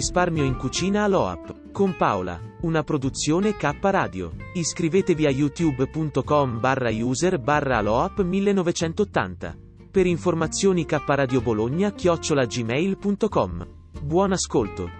Risparmio in cucina all'OAP. Con Paola. Una produzione K Radio. Iscrivetevi a youtube.com barra user barra aloap 1980. Per informazioni K Radio Bologna chiocciola gmail.com. Buon ascolto.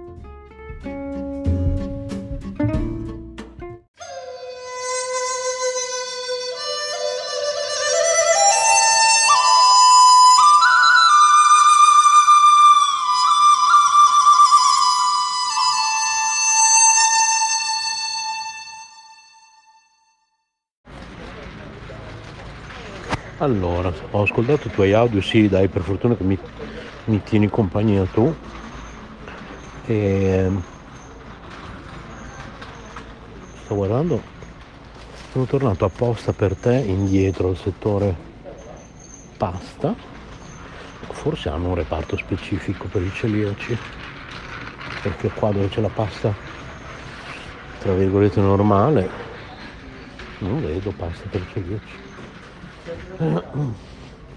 Allora, ho ascoltato i tuoi audio, sì dai, per fortuna che mi, mi tieni compagnia tu. E... Sto guardando, sono tornato apposta per te indietro al settore pasta. Forse hanno un reparto specifico per i celiaci, perché qua dove c'è la pasta, tra virgolette, normale, non vedo pasta per celiaci.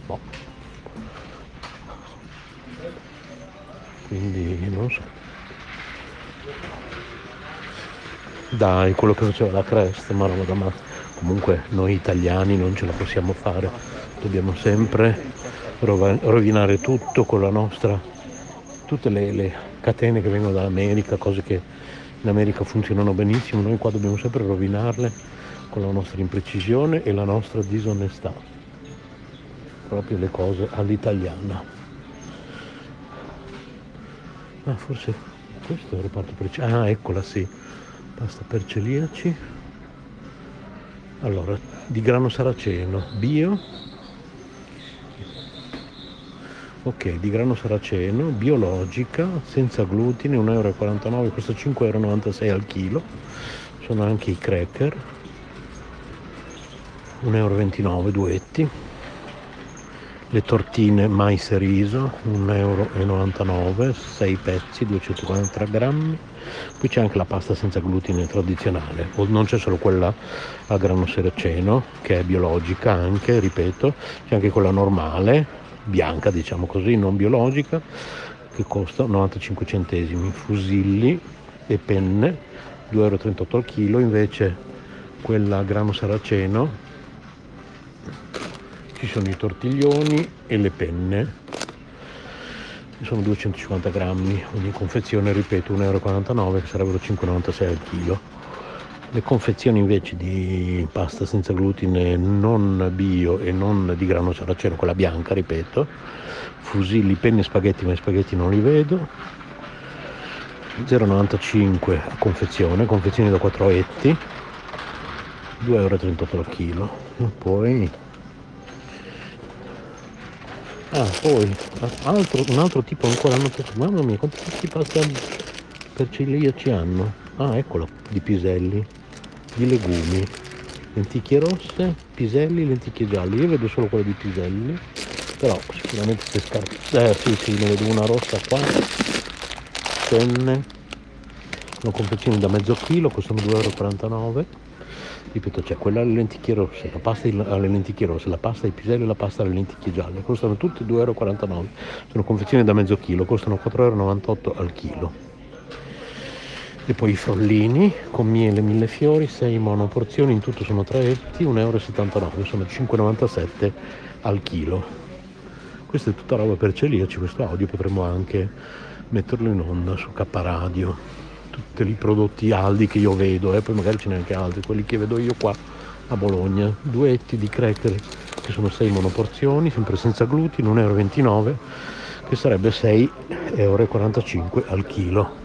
Boh. Quindi non so. Dai, quello che faceva la cresta, ma roba mazza. Comunque noi italiani non ce la possiamo fare. Dobbiamo sempre rovinare tutto con la nostra. tutte le, le catene che vengono dall'America, cose che in America funzionano benissimo, noi qua dobbiamo sempre rovinarle con la nostra imprecisione e la nostra disonestà proprio le cose all'italiana. Ah, forse questo è il reparto per celiaci. Ah, eccola sì. Pasta per celiaci. Allora, di grano saraceno, bio. Ok, di grano saraceno, biologica, senza glutine, 1,49 euro, costa 5,96 euro al chilo. Sono anche i cracker, 1,29 euro, duetti le tortine mais e riso 1,99 euro 6 pezzi 240 grammi. Poi c'è anche la pasta senza glutine tradizionale. Non c'è solo quella a grano seraceno che è biologica anche ripeto. C'è anche quella normale bianca diciamo così non biologica che costa 95 centesimi. Fusilli e penne 2,38 euro al chilo. Invece quella a grano saraceno ci sono i tortiglioni e le penne. Sono 250 grammi. Ogni confezione ripeto 1,49 euro che sarebbero 5,96 al chilo. Le confezioni invece di pasta senza glutine non bio e non di grano saraceno quella bianca ripeto. Fusilli penne e spaghetti ma i spaghetti non li vedo. 0,95 a confezione confezioni da 4 etti. 2,38 euro al chilo. Poi Ah, poi altro, un altro tipo ancora hanno preso. Mamma mia, quanti tipi pasta per celiaci hanno? Ah, eccolo, di piselli, di legumi, lenticchie rosse, piselli, lenticchie gialle. Io vedo solo quello di piselli, però sicuramente se scarpe. Eh sì, sì, ne vedo una rossa qua. Penne. Sono confezioni da mezzo chilo, costano 2,49 euro. Ripeto c'è quella alle lenticchie rosse la pasta alle lenticchie rosse la pasta ai piselli e la pasta alle lenticchie gialle costano tutte 2,49 euro sono confezioni da mezzo chilo costano 4,98 euro al chilo. E poi i frollini con miele mille fiori 6 monoporzioni in tutto sono 3 etti 1,79 euro sono 5,97 al chilo. Questa è tutta roba per celiaci questo audio potremmo anche metterlo in onda su K Radio tutti i prodotti Aldi che io vedo eh, poi magari ce n'è anche altri quelli che vedo io qua a Bologna duetti di cracker che sono 6 monoporzioni sempre senza glutine 1,29 euro che sarebbe 6,45 euro al chilo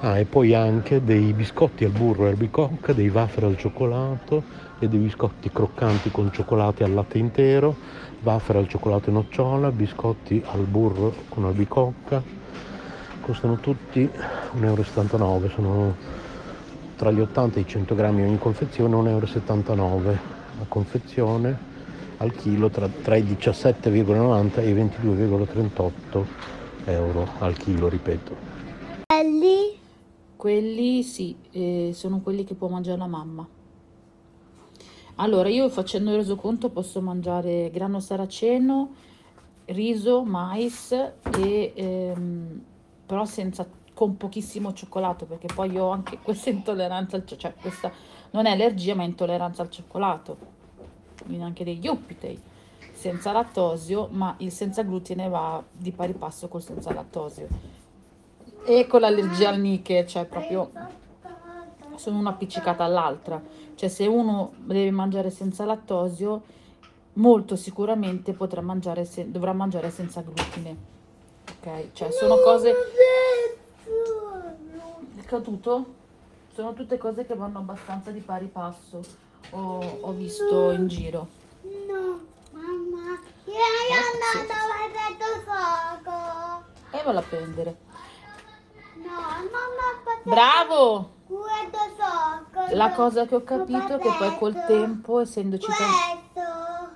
Ah, e poi anche dei biscotti al burro e albicocca, dei wafer al cioccolato e dei biscotti croccanti con cioccolati al latte intero, wafer al cioccolato e nocciola, biscotti al burro con albicocca. Costano tutti 1,79 euro, sono tra gli 80 e i 100 grammi ogni confezione, 1,79 euro la confezione al chilo tra, tra i 17,90 e i 22,38 euro al chilo, ripeto. Belli quelli sì, eh, sono quelli che può mangiare la mamma. Allora, io facendo il resoconto posso mangiare grano saraceno, riso, mais, e, ehm, però senza, con pochissimo cioccolato, perché poi io ho anche questa intolleranza, al, cioè questa non è allergia ma è intolleranza al cioccolato, quindi anche degli yuppitei, senza lattosio, ma il senza glutine va di pari passo col senza lattosio e con l'allergia al niche, cioè proprio sono una appiccicata all'altra. Cioè se uno deve mangiare senza lattosio, molto sicuramente potrà mangiare se, dovrà mangiare senza glutine. Ok? Cioè sono cose... È caduto? Sono tutte cose che vanno abbastanza di pari passo. Ho, ho visto in giro. No, mamma, io sono andata a vedere fuoco. E vado a prendere. No, Bravo! Guarda La cosa che ho capito è che poi col tempo, essendoci tanto...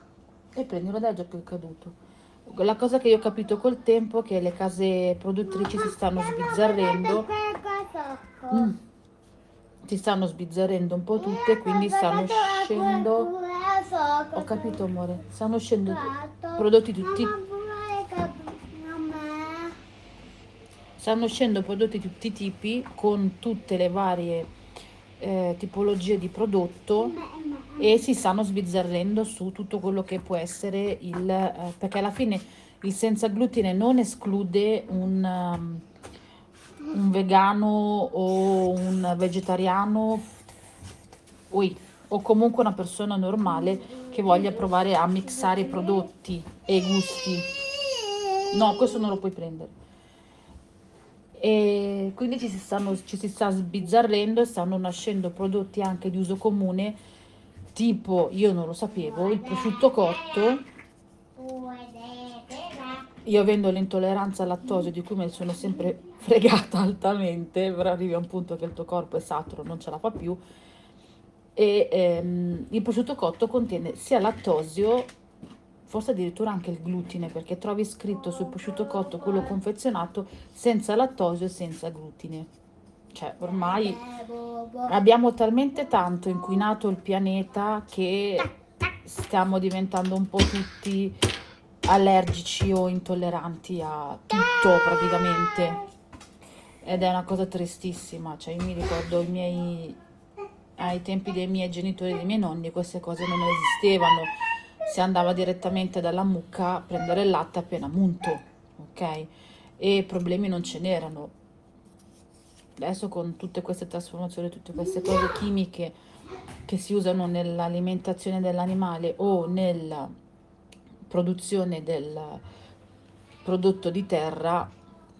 E prendilo dal gioco è caduto. La cosa che io ho capito col tempo è che le case produttrici si stanno sbizzarrendo. Mm. Si stanno sbizzarrendo un po' tutte, quindi stanno uscendo... Ho capito amore, stanno uscendo prodotti tutti stanno uscendo prodotti di tutti i tipi con tutte le varie eh, tipologie di prodotto e si stanno sbizzarrendo su tutto quello che può essere il eh, perché alla fine il senza glutine non esclude un, um, un vegano o un vegetariano ui, o comunque una persona normale che voglia provare a mixare prodotti e gusti. No questo non lo puoi prendere. E quindi ci si, stanno, ci si sta sbizzarrendo e stanno nascendo prodotti anche di uso comune tipo, io non lo sapevo, il prosciutto cotto io avendo l'intolleranza al lattosio di cui mi sono sempre fregata altamente, però arrivi a un punto che il tuo corpo è saturo, non ce la fa più, e ehm, il prosciutto cotto contiene sia lattosio forse addirittura anche il glutine, perché trovi scritto sul prosciutto cotto quello confezionato senza lattosio e senza glutine. Cioè, ormai abbiamo talmente tanto inquinato il pianeta che stiamo diventando un po' tutti allergici o intolleranti a tutto praticamente. Ed è una cosa tristissima, cioè io mi ricordo i miei ai tempi dei miei genitori e dei miei nonni queste cose non esistevano si andava direttamente dalla mucca a prendere il latte appena munto, ok? E problemi non ce n'erano. Adesso con tutte queste trasformazioni, tutte queste cose chimiche che si usano nell'alimentazione dell'animale o nella produzione del prodotto di terra,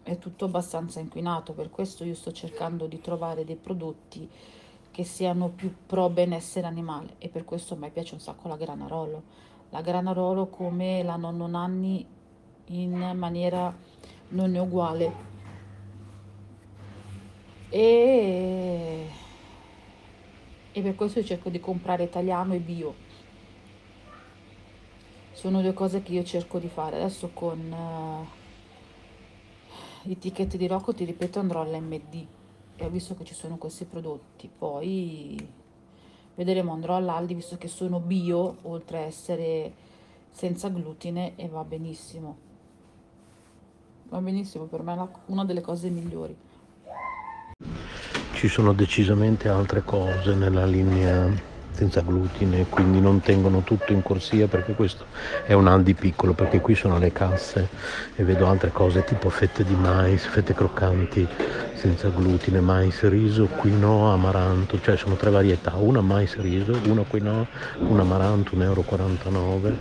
è tutto abbastanza inquinato. Per questo io sto cercando di trovare dei prodotti che siano più pro benessere animale e per questo a me piace un sacco la granarolo la Granarolo come la nonno Nanni in maniera non uguale e, e per questo cerco di comprare italiano e bio sono due cose che io cerco di fare adesso con uh, i ticket di Rocco ti ripeto andrò all'MD e ho visto che ci sono questi prodotti. Poi vedremo, andrò all'Aldi visto che sono bio, oltre a essere senza glutine e va benissimo. Va benissimo, per me è una delle cose migliori. Ci sono decisamente altre cose nella linea senza glutine, quindi non tengono tutto in corsia perché questo è un Aldi piccolo, perché qui sono le casse e vedo altre cose tipo fette di mais, fette croccanti senza glutine, mais, riso, quinoa, amaranto, cioè sono tre varietà, una mais, riso, una quinoa, un amaranto, 1,49 euro,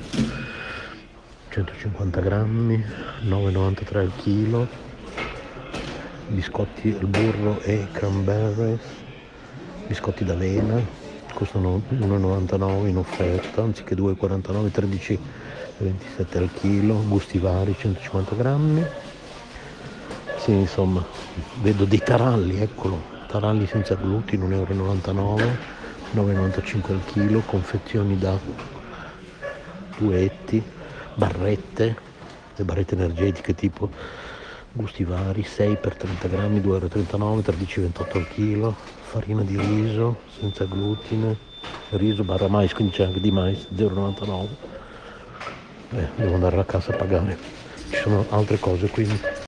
150 grammi, 9,93 al chilo, biscotti al burro e cranberries, biscotti d'avena, costano 1,99 in offerta anziché 2,49 13,27 al chilo gusti vari 150 grammi. Sì insomma vedo dei taralli eccolo taralli senza glutine 1,99 9,95 al chilo confezioni da duetti barrette le barrette energetiche tipo gusti vari 6 per 30 grammi 2,39 13,28 al chilo farina di riso senza glutine riso barra mais quindi c'è anche di mais 0,99 eh, devo andare a casa a pagare. Ci sono altre cose quindi